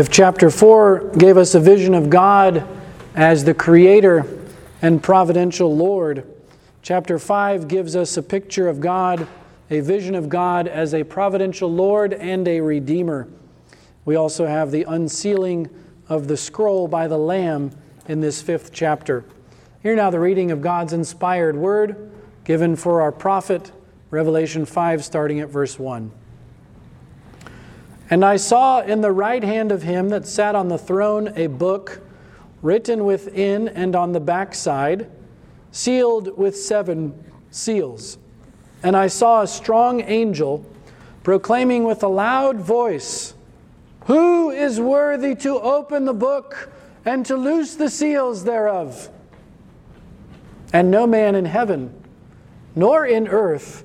If chapter 4 gave us a vision of God as the creator and providential Lord, chapter 5 gives us a picture of God, a vision of God as a providential Lord and a redeemer. We also have the unsealing of the scroll by the Lamb in this fifth chapter. Here now the reading of God's inspired word given for our profit, Revelation 5, starting at verse 1. And I saw in the right hand of him that sat on the throne a book written within and on the backside, sealed with seven seals. And I saw a strong angel proclaiming with a loud voice, Who is worthy to open the book and to loose the seals thereof? And no man in heaven, nor in earth,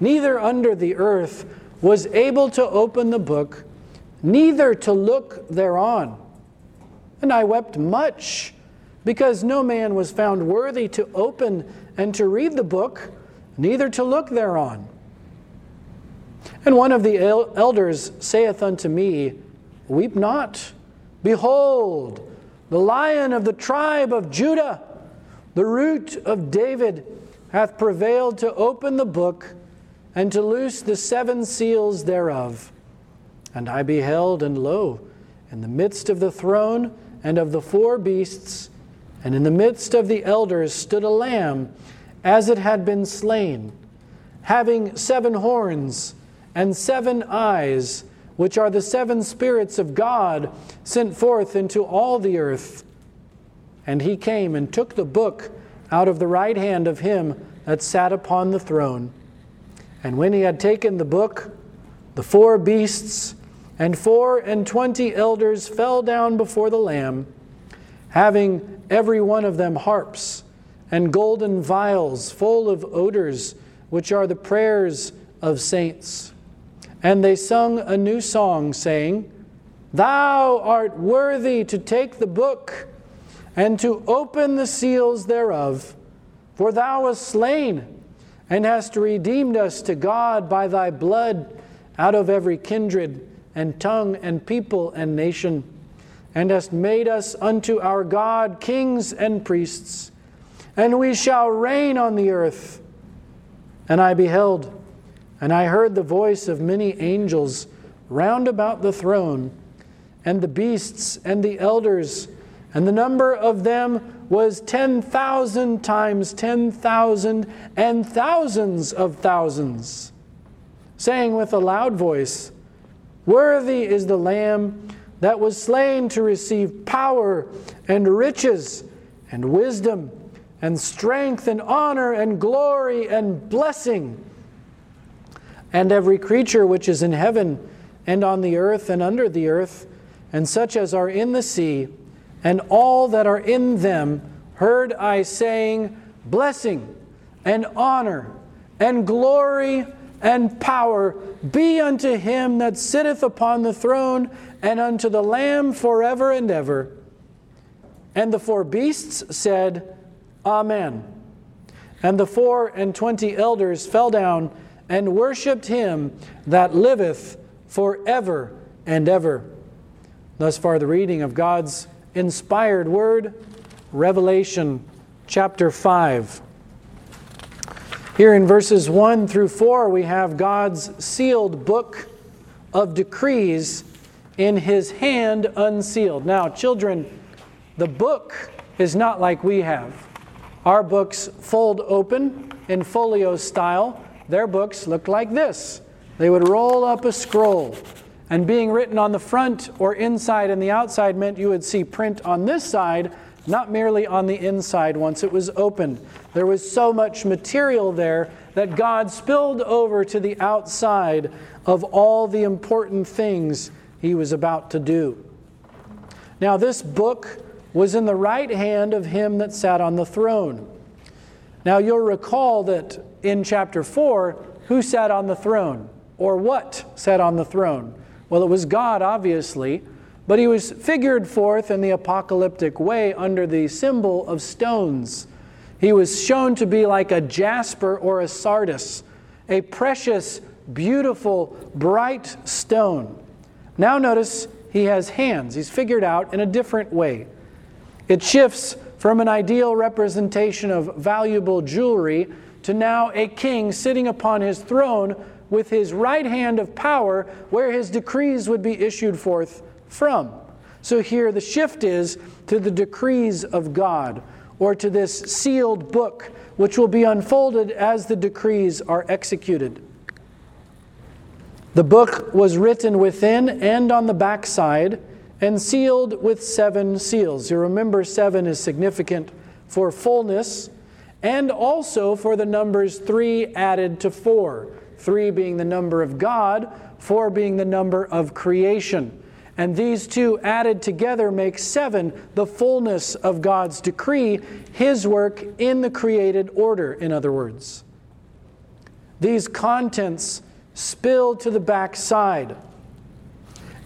neither under the earth, was able to open the book, neither to look thereon. And I wept much, because no man was found worthy to open and to read the book, neither to look thereon. And one of the elders saith unto me, Weep not. Behold, the lion of the tribe of Judah, the root of David, hath prevailed to open the book and to loose the seven seals thereof. And I beheld, and lo, in the midst of the throne and of the four beasts, and in the midst of the elders stood a lamb, as it had been slain, having seven horns and seven eyes, which are the seven spirits of God sent forth into all the earth. And he came and took the book out of the right hand of him that sat upon the throne. And when he had taken the book, the four beasts and four and twenty elders fell down before the Lamb, having every one of them harps and golden vials full of odors, which are the prayers of saints. And they sung a new song, saying, Thou art worthy to take the book and to open the seals thereof, for thou wast slain and hast redeemed us to God by thy blood out of every kindred and tongue and people and nation, and hast made us unto our God kings and priests, and we shall reign on the earth. And I beheld, and I heard the voice of many angels round about the throne, and the beasts and the elders, and the number of them was 10,000 times 10,000 and thousands of thousands, saying with a loud voice, Worthy is the Lamb that was slain to receive power and riches and wisdom and strength and honor and glory and blessing. And every creature which is in heaven and on the earth and under the earth, and such as are in the sea, and all that are in them heard I saying, Blessing and honor and glory and power be unto him that sitteth upon the throne and unto the Lamb forever and ever. And the four beasts said, Amen. And the four and twenty elders fell down and worshipped him that liveth forever and ever. Thus far, the reading of God's inspired word, Revelation chapter 5. Here in verses 1 through 4, we have God's sealed book of decrees in his hand unsealed. Now, children, the book is not like we have. Our books fold open in folio style. Their books look like this. They would roll up a scroll and being written on the front or inside and the outside meant you would see print on this side, not merely on the inside once it was opened. There was so much material there that God spilled over to the outside of all the important things he was about to do. Now, this book was in the right hand of him that sat on the throne. Now, you'll recall that in chapter 4, who sat on the throne? Or what sat on the throne? Well, it was God, obviously, but he was figured forth in the apocalyptic way under the symbol of stones. He was shown to be like a jasper or a sardius, a precious, beautiful, bright stone. Now, notice he has hands. He's figured out in a different way. It shifts from an ideal representation of valuable jewelry to now a king sitting upon his throne with his right hand of power where his decrees would be issued forth from. So here the shift is to the decrees of God or to this sealed book which will be unfolded as the decrees are executed. The book was written within and on the backside and sealed with seven seals. You remember, seven is significant for fullness and also for the numbers three added to four. Three being the number of God, four being the number of creation. And these two added together make seven, the fullness of God's decree, His work in the created order, in other words. These contents spill to the backside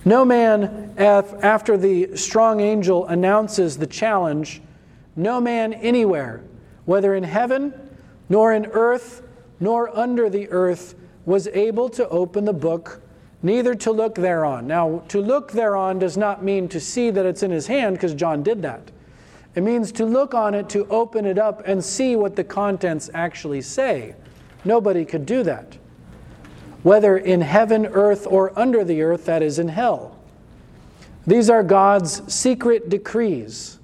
no man, after the strong angel announces the challenge, no man anywhere, whether in heaven, nor in earth, nor under the earth, was able to open the book, neither to look thereon. Now, to look thereon does not mean to see that it's in his hand, because John did that. It means to look on it, to open it up, and see what the contents actually say. Nobody could do that whether in heaven, earth, or under the earth, that is, in hell. These are God's secret decrees.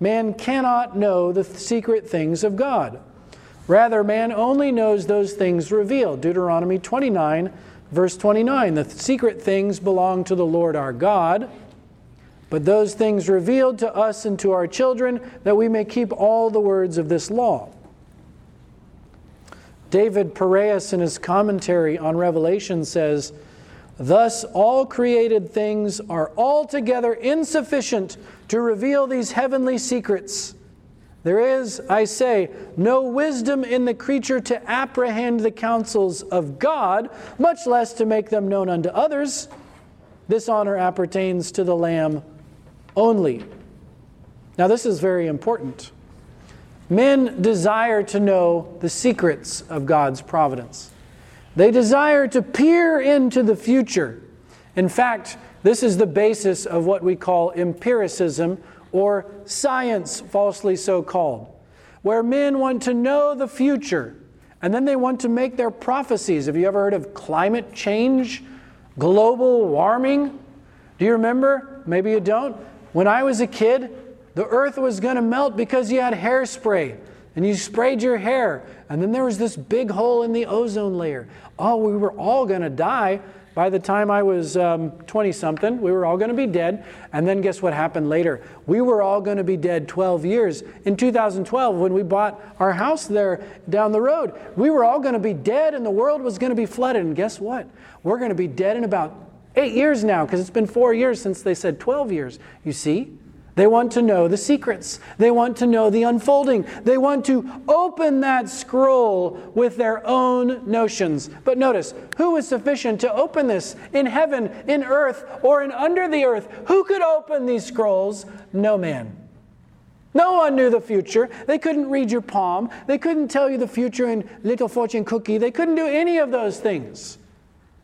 Man cannot know the secret things of God. Rather, man only knows those things revealed. Deuteronomy 29, verse 29. The secret things belong to the Lord our God, but those things revealed to us and to our children, that we may keep all the words of this law. David Pareus, in his commentary on Revelation, says, Thus, all created things are altogether insufficient to reveal these heavenly secrets. There is, I say, no wisdom in the creature to apprehend the counsels of God, much less to make them known unto others. This honor appertains to the Lamb only. Now, this is very important. Men desire to know the secrets of God's providence. They desire to peer into the future. In fact, this is the basis of what we call empiricism or science, falsely so called, where men want to know the future and then they want to make their prophecies. Have you ever heard of climate change, global warming? Do you remember? Maybe you don't. When I was a kid, the earth was going to melt because you had hairspray and you sprayed your hair. And then there was this big hole in the ozone layer. Oh, we were all going to die by the time I was 20 um, something. We were all going to be dead. And then guess what happened later? We were all going to be dead 12 years. In 2012, when we bought our house there down the road, we were all going to be dead and the world was going to be flooded. And guess what? We're going to be dead in about eight years now because it's been four years since they said 12 years. You see? They want to know the secrets. They want to know the unfolding. They want to open that scroll with their own notions. But notice, who is sufficient to open this in heaven, in earth, or in under the earth? Who could open these scrolls? No man. No one knew the future. They couldn't read your palm. They couldn't tell you the future in Little Fortune Cookie. They couldn't do any of those things.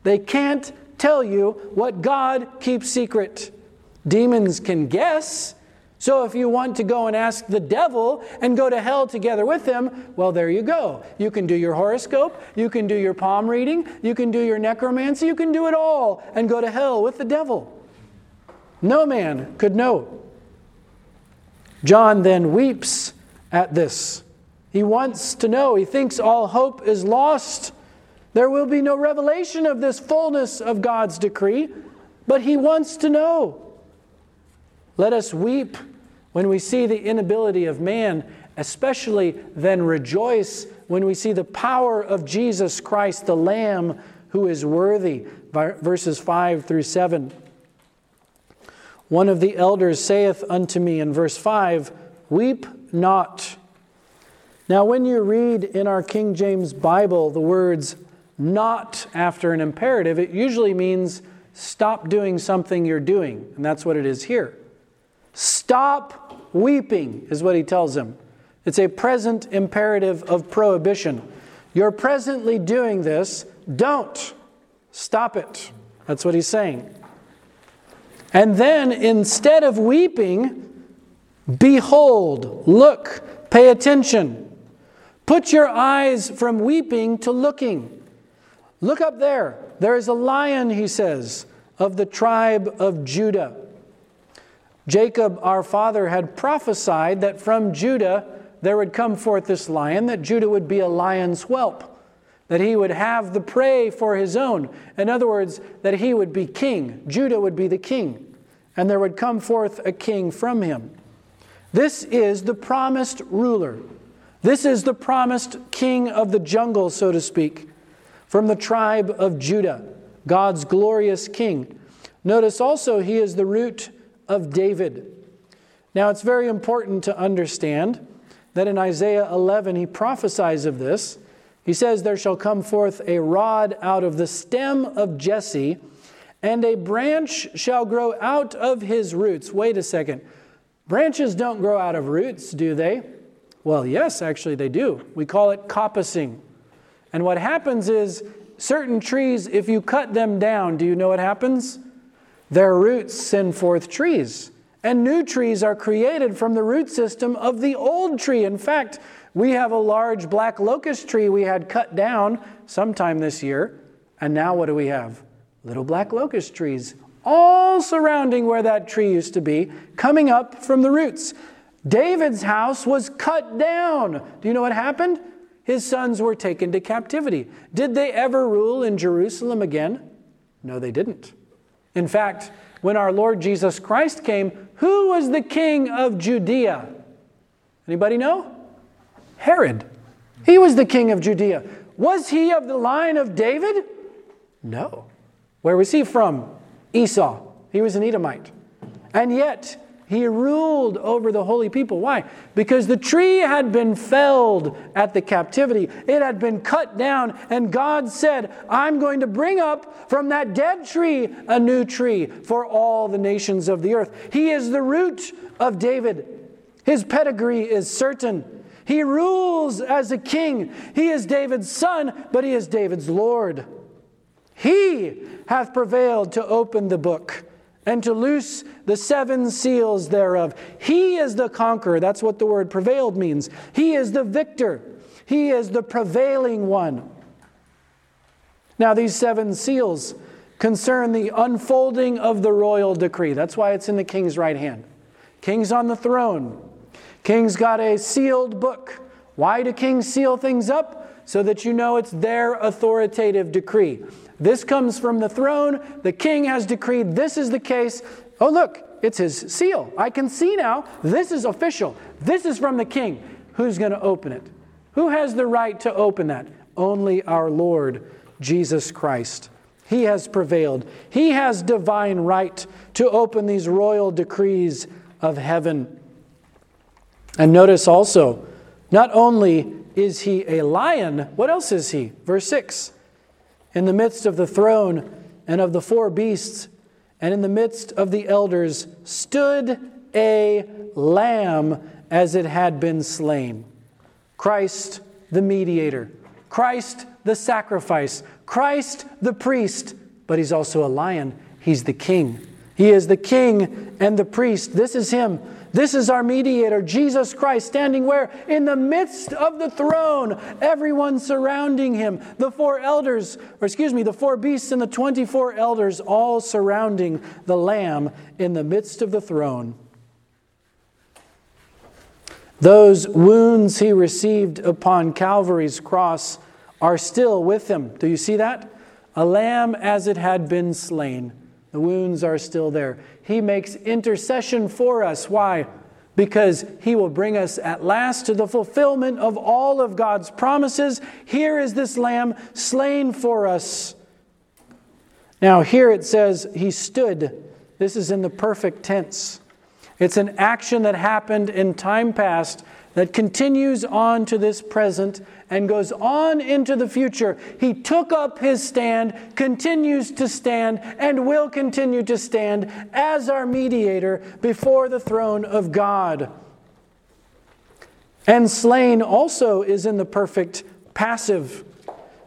They can't tell you what God keeps secret. Demons can guess. So if you want to go and ask the devil and go to hell together with him, well, there you go. You can do your horoscope, you can do your palm reading, you can do your necromancy, you can do it all and go to hell with the devil. No man could know. John then weeps at this. He wants to know. He thinks all hope is lost. There will be no revelation of this fullness of God's decree, but he wants to know. Let us weep when we see the inability of man, especially then rejoice when we see the power of Jesus Christ, the Lamb who is worthy. Verses 5 through 7. One of the elders saith unto me in verse 5, Weep not. Now, when you read in our King James Bible the words not after an imperative, it usually means stop doing something you're doing. And that's what it is here. Stop weeping, is what he tells him. It's a present imperative of prohibition. You're presently doing this, don't. Stop it. That's what he's saying. And then instead of weeping, behold, look, pay attention. Put your eyes from weeping to looking. Look up there. There is a lion, he says, of the tribe of Judah. Jacob, our father, had prophesied that from Judah there would come forth this lion, that Judah would be a lion's whelp, that he would have the prey for his own. In other words, that he would be king. Judah would be the king, and there would come forth a king from him. This is the promised ruler. This is the promised king of the jungle, so to speak, from the tribe of Judah, God's glorious king. Notice also, he is the root of David. Now, it's very important to understand that in Isaiah 11, he prophesies of this. He says, There shall come forth a rod out of the stem of Jesse, and a branch shall grow out of his roots. Wait a second. Branches don't grow out of roots, do they? Well, yes, actually, they do. We call it coppicing. And what happens is, certain trees, if you cut them down, do you know what happens? Their roots send forth trees. And new trees are created from the root system of the old tree. In fact, we have a large black locust tree we had cut down sometime this year. And now what do we have? Little black locust trees, all surrounding where that tree used to be, coming up from the roots. David's house was cut down. Do you know what happened? His sons were taken to captivity. Did they ever rule in Jerusalem again? No, they didn't. In fact, when our Lord Jesus Christ came, who was the king of Judea? Anybody know? Herod. He was the king of Judea. Was he of the line of David? No. Where was he from? Esau. He was an Edomite. And yet, he ruled over the holy people. Why? Because the tree had been felled at the captivity, it had been cut down, and God said, I'm going to bring up from that dead tree a new tree for all the nations of the earth. He is the root of David, his pedigree is certain. He rules as a king. He is David's son, but he is David's Lord. He hath prevailed to open the book and to loose the seven seals thereof. He is the conqueror. That's what the word prevailed means. He is the victor. He is the prevailing one. Now, these seven seals concern the unfolding of the royal decree. That's why it's in the king's right hand. King's on the throne. King's got a sealed book. Why do kings seal things up? So that you know it's their authoritative decree. This comes from the throne. The king has decreed this is the case. Oh, look, it's his seal. I can see now. This is official. This is from the king. Who's going to open it? Who has the right to open that? Only our Lord Jesus Christ. He has prevailed. He has divine right to open these royal decrees of heaven. And notice also, not only is he a lion, what else is he? Verse 6 in the midst of the throne and of the four beasts, and in the midst of the elders, stood a lamb as it had been slain. Christ the mediator, Christ the sacrifice, Christ the priest, but he's also a lion. He's the king. He is the king and the priest. This is him this is our mediator, Jesus Christ, standing where? In the midst of the throne, everyone surrounding him. The four elders, or excuse me, the four beasts and the 24 elders, all surrounding the Lamb in the midst of the throne. Those wounds he received upon Calvary's cross are still with him. Do you see that? A lamb as it had been slain. The wounds are still there. He makes intercession for us. Why? Because he will bring us at last to the fulfillment of all of God's promises. Here is this lamb slain for us. Now, here it says he stood. This is in the perfect tense. It's an action that happened in time past that continues on to this present and goes on into the future. He took up his stand, continues to stand, and will continue to stand as our mediator before the throne of God. And slain also is in the perfect passive.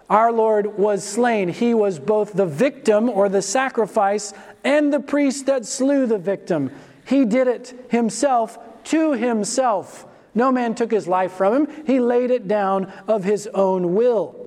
Our Lord was slain. He was both the victim or the sacrifice and the priest that slew the victim. He did it himself to himself. No man took his life from him, he laid it down of his own will.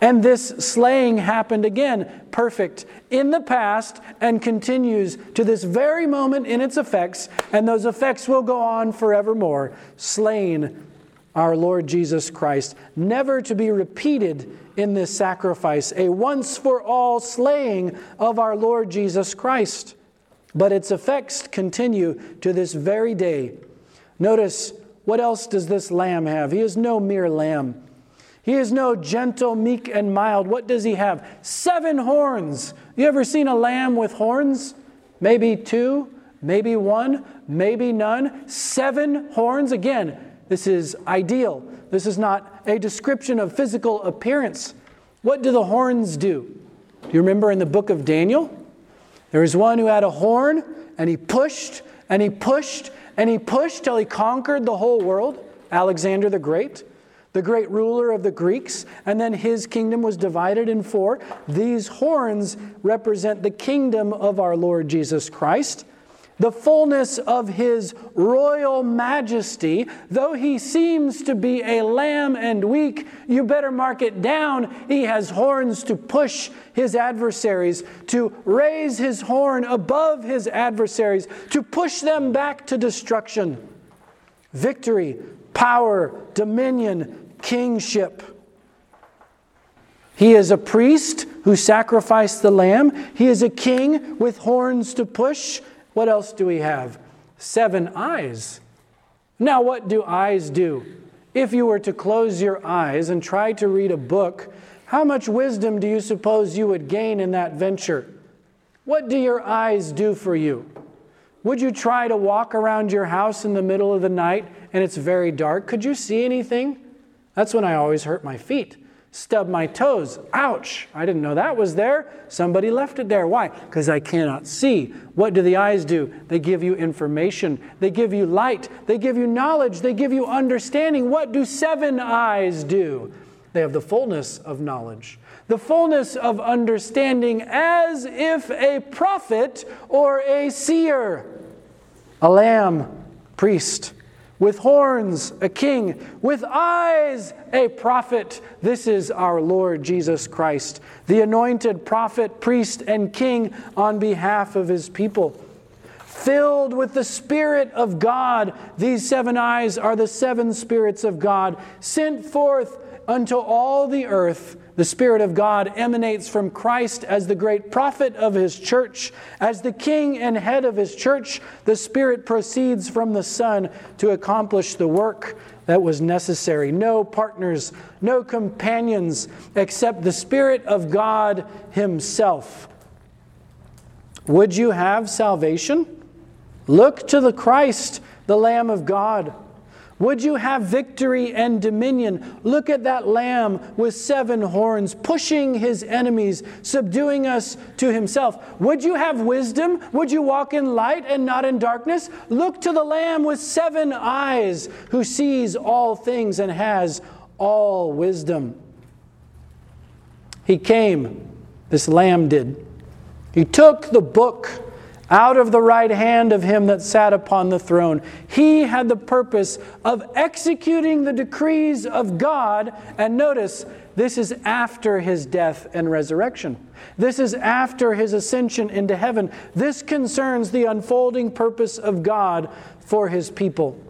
And this slaying happened again, perfect in the past, and continues to this very moment in its effects, and those effects will go on forevermore. Slain our Lord Jesus Christ, never to be repeated in this sacrifice, a once for all slaying of our Lord Jesus Christ. But its effects continue to this very day. Notice what else does this lamb have? He is no mere lamb. He is no gentle, meek, and mild. What does he have? Seven horns. You ever seen a lamb with horns? Maybe two, maybe one, maybe none. Seven horns. Again, this is ideal. This is not a description of physical appearance. What do the horns do? Do you remember in the book of Daniel? There was one who had a horn, and he pushed, and he pushed, and he pushed till he conquered the whole world. Alexander the Great the great ruler of the Greeks, and then his kingdom was divided in four. These horns represent the kingdom of our Lord Jesus Christ. The fullness of his royal majesty, though he seems to be a lamb and weak, you better mark it down. He has horns to push his adversaries, to raise his horn above his adversaries, to push them back to destruction. Victory, power, dominion, kingship. He is a priest who sacrificed the lamb. He is a king with horns to push. What else do we have? Seven eyes. Now, what do eyes do? If you were to close your eyes and try to read a book, how much wisdom do you suppose you would gain in that venture? What do your eyes do for you? Would you try to walk around your house in the middle of the night and it's very dark? Could you see anything? That's when I always hurt my feet. Stub my toes. Ouch! I didn't know that was there. Somebody left it there. Why? Because I cannot see. What do the eyes do? They give you information, they give you light, they give you knowledge, they give you understanding. What do seven eyes do? They have the fullness of knowledge, the fullness of understanding, as if a prophet or a seer, a lamb, priest with horns, a king, with eyes, a prophet. This is our Lord Jesus Christ, the anointed prophet, priest, and king on behalf of his people. Filled with the Spirit of God, these seven eyes are the seven spirits of God, sent forth unto all the earth the Spirit of God emanates from Christ as the great prophet of his church. As the king and head of his church, the Spirit proceeds from the Son to accomplish the work that was necessary. No partners, no companions except the Spirit of God Himself. Would you have salvation? Look to the Christ, the Lamb of God. Would you have victory and dominion? Look at that lamb with seven horns, pushing his enemies, subduing us to himself. Would you have wisdom? Would you walk in light and not in darkness? Look to the lamb with seven eyes, who sees all things and has all wisdom. He came, this lamb did. He took the book out of the right hand of him that sat upon the throne. He had the purpose of executing the decrees of God. And notice, this is after his death and resurrection. This is after his ascension into heaven. This concerns the unfolding purpose of God for his people.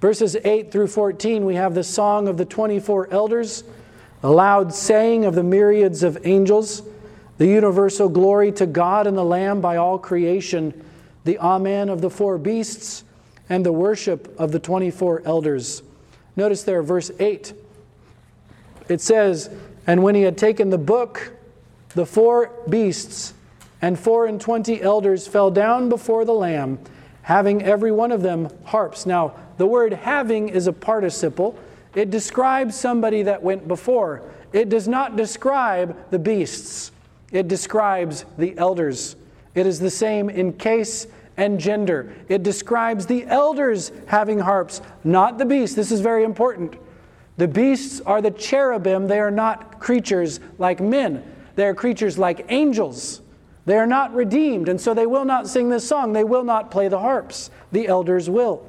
Verses 8 through 14, we have the song of the 24 elders, a loud saying of the myriads of angels the universal glory to God and the Lamb by all creation, the Amen of the four beasts, and the worship of the 24 elders. Notice there, verse 8. It says, And when he had taken the book, the four beasts and four and twenty elders fell down before the Lamb, having every one of them harps. Now, the word having is a participle. It describes somebody that went before. It does not describe the beasts. It describes the elders. It is the same in case and gender. It describes the elders having harps, not the beasts. This is very important. The beasts are the cherubim, they are not creatures like men. They are creatures like angels. They are not redeemed, and so they will not sing this song. They will not play the harps. The elders will.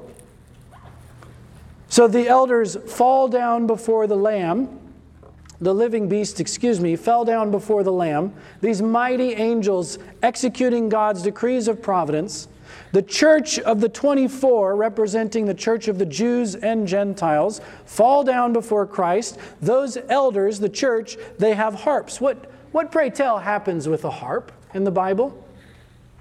So the elders fall down before the Lamb. The living beast, excuse me, fell down before the Lamb. These mighty angels executing God's decrees of providence. The church of the 24, representing the church of the Jews and Gentiles, fall down before Christ. Those elders, the church, they have harps. What, what pray tell happens with a harp in the Bible?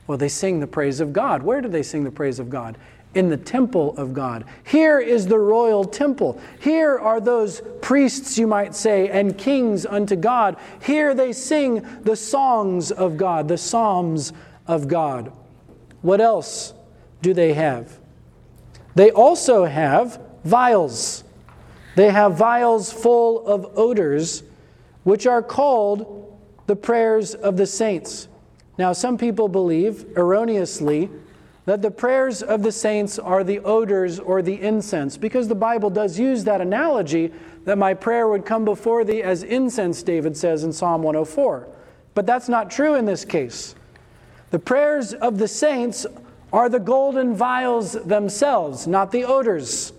Well, they sing the praise of God. Where do they sing the praise of God? In the temple of God. Here is the royal temple. Here are those priests, you might say, and kings unto God. Here they sing the songs of God, the psalms of God. What else do they have? They also have vials. They have vials full of odors, which are called the prayers of the saints. Now, some people believe erroneously that the prayers of the saints are the odors or the incense, because the Bible does use that analogy that my prayer would come before thee as incense, David says in Psalm 104. But that's not true in this case. The prayers of the saints are the golden vials themselves, not the odors.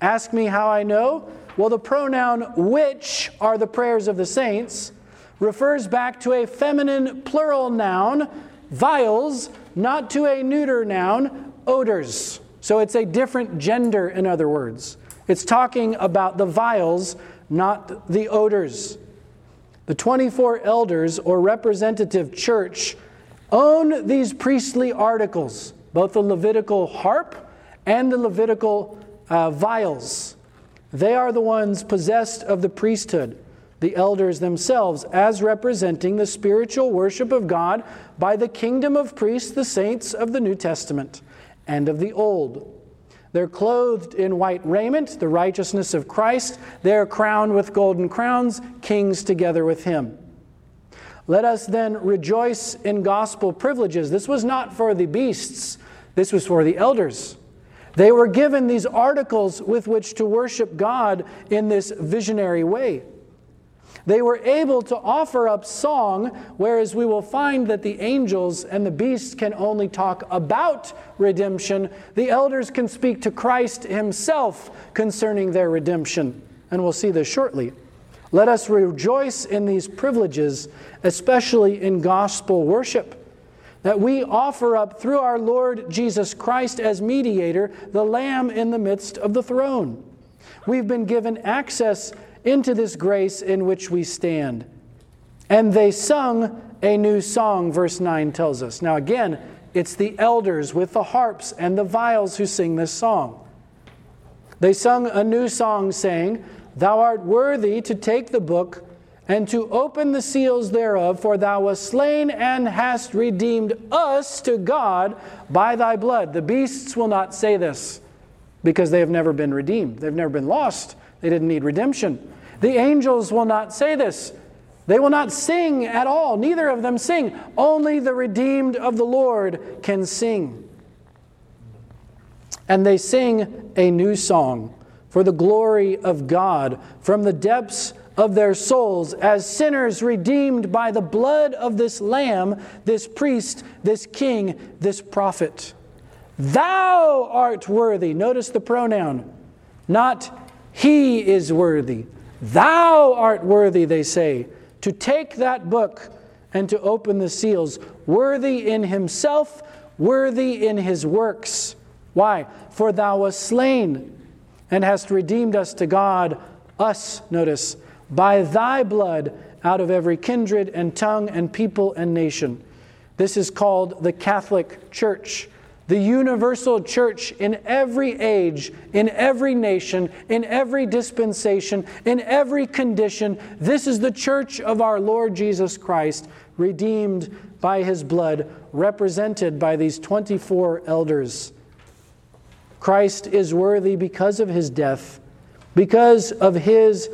Ask me how I know? Well, the pronoun which are the prayers of the saints refers back to a feminine plural noun, vials, not to a neuter noun, odors. So it's a different gender, in other words. It's talking about the vials, not the odors. The 24 elders or representative church own these priestly articles, both the Levitical harp and the Levitical uh, vials. They are the ones possessed of the priesthood, the elders themselves, as representing the spiritual worship of God by the kingdom of priests, the saints of the New Testament and of the Old. They're clothed in white raiment, the righteousness of Christ. They're crowned with golden crowns, kings together with him. Let us then rejoice in gospel privileges. This was not for the beasts, this was for the elders. They were given these articles with which to worship God in this visionary way. They were able to offer up song, whereas we will find that the angels and the beasts can only talk about redemption. The elders can speak to Christ himself concerning their redemption, and we'll see this shortly. Let us rejoice in these privileges, especially in gospel worship, that we offer up through our Lord Jesus Christ as mediator the Lamb in the midst of the throne. We've been given access into this grace in which we stand. And they sung a new song, verse 9 tells us. Now, again, it's the elders with the harps and the vials who sing this song. They sung a new song, saying, Thou art worthy to take the book and to open the seals thereof, for thou wast slain and hast redeemed us to God by thy blood. The beasts will not say this because they have never been redeemed. They've never been lost. They didn't need redemption. The angels will not say this. They will not sing at all. Neither of them sing. Only the redeemed of the Lord can sing. And they sing a new song for the glory of God from the depths of their souls as sinners redeemed by the blood of this Lamb, this priest, this king, this prophet. Thou art worthy. Notice the pronoun. Not he is worthy. Thou art worthy, they say, to take that book and to open the seals. Worthy in himself, worthy in his works. Why? For thou wast slain and hast redeemed us to God, us, notice, by thy blood out of every kindred and tongue and people and nation. This is called the Catholic Church, the universal church in every age, in every nation, in every dispensation, in every condition. This is the church of our Lord Jesus Christ, redeemed by his blood, represented by these 24 elders. Christ is worthy because of his death, because of his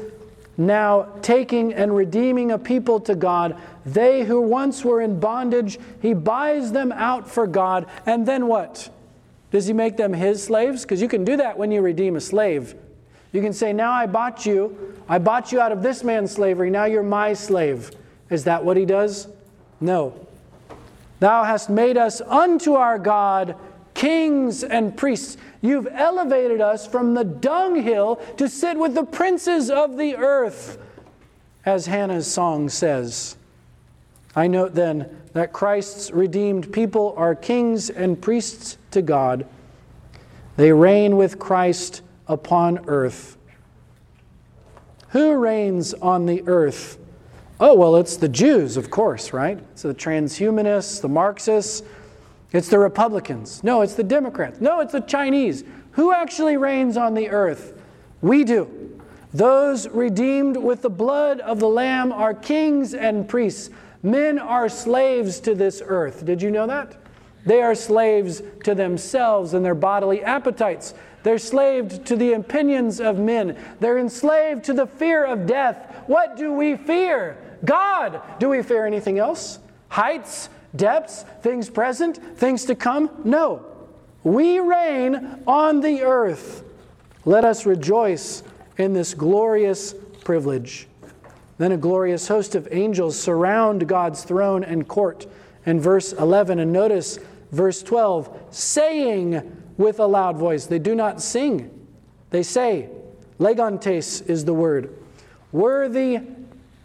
now taking and redeeming a people to God. They who once were in bondage, he buys them out for God. And then what? Does he make them his slaves? Because you can do that when you redeem a slave. You can say, Now I bought you. I bought you out of this man's slavery. Now you're my slave. Is that what he does? No. Thou hast made us unto our God kings and priests. You've elevated us from the dunghill to sit with the princes of the earth, as Hannah's song says. I note then that Christ's redeemed people are kings and priests to God. They reign with Christ upon earth. Who reigns on the earth? Oh, well, it's the Jews, of course, right? So the transhumanists, the Marxists, it's the Republicans. No, it's the Democrats. No, it's the Chinese. Who actually reigns on the earth? We do. Those redeemed with the blood of the Lamb are kings and priests. Men are slaves to this earth. Did you know that? They are slaves to themselves and their bodily appetites. They're slaved to the opinions of men. They're enslaved to the fear of death. What do we fear? God. Do we fear anything else? Heights, depths, things present, things to come? No. We reign on the earth. Let us rejoice in this glorious privilege. Then a glorious host of angels surround God's throne and court. In verse 11, and notice verse 12, saying with a loud voice. They do not sing, they say. Legontes is the word. Worthy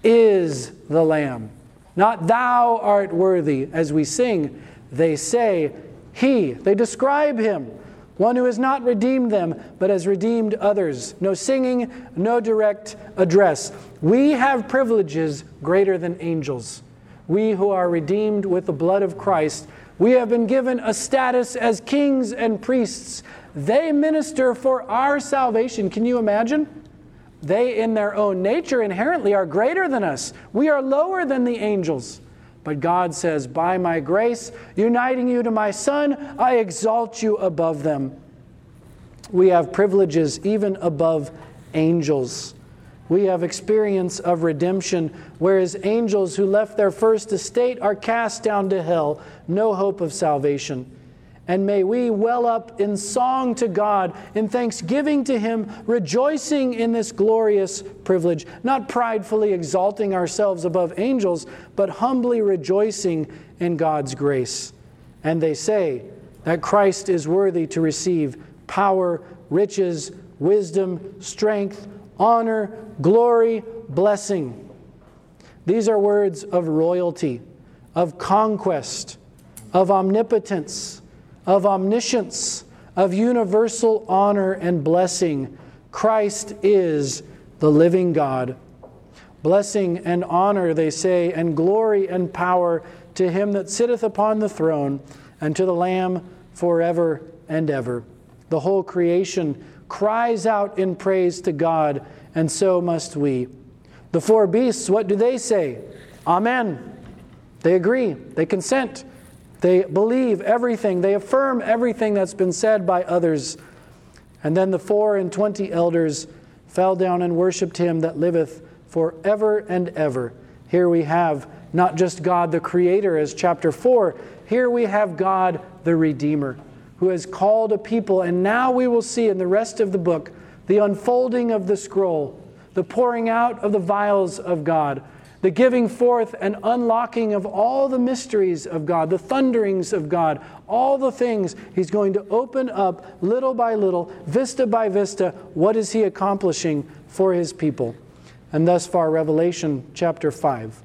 is the Lamb. Not thou art worthy, as we sing. They say, He. They describe Him, one who has not redeemed them, but has redeemed others. No singing, no direct address. We have privileges greater than angels. We who are redeemed with the blood of Christ, we have been given a status as kings and priests. They minister for our salvation. Can you imagine? They, in their own nature, inherently are greater than us. We are lower than the angels. But God says, By my grace, uniting you to my Son, I exalt you above them. We have privileges even above angels. We have experience of redemption, whereas angels who left their first estate are cast down to hell, no hope of salvation. And may we well up in song to God, in thanksgiving to Him, rejoicing in this glorious privilege, not pridefully exalting ourselves above angels, but humbly rejoicing in God's grace. And they say that Christ is worthy to receive power, riches, wisdom, strength, honor, glory, blessing. These are words of royalty, of conquest, of omnipotence of omniscience, of universal honor and blessing. Christ is the living God. Blessing and honor, they say, and glory and power to him that sitteth upon the throne and to the Lamb forever and ever. The whole creation cries out in praise to God, and so must we. The four beasts, what do they say? Amen. They agree, they consent. They believe everything, they affirm everything that's been said by others. And then the four and twenty elders fell down and worshiped him that liveth for ever and ever. Here we have not just God the Creator, as chapter 4, here we have God the Redeemer, who has called a people. And now we will see in the rest of the book the unfolding of the scroll, the pouring out of the vials of God the giving forth and unlocking of all the mysteries of God, the thunderings of God, all the things He's going to open up little by little, vista by vista. What is He accomplishing for His people? And thus far, Revelation chapter 5.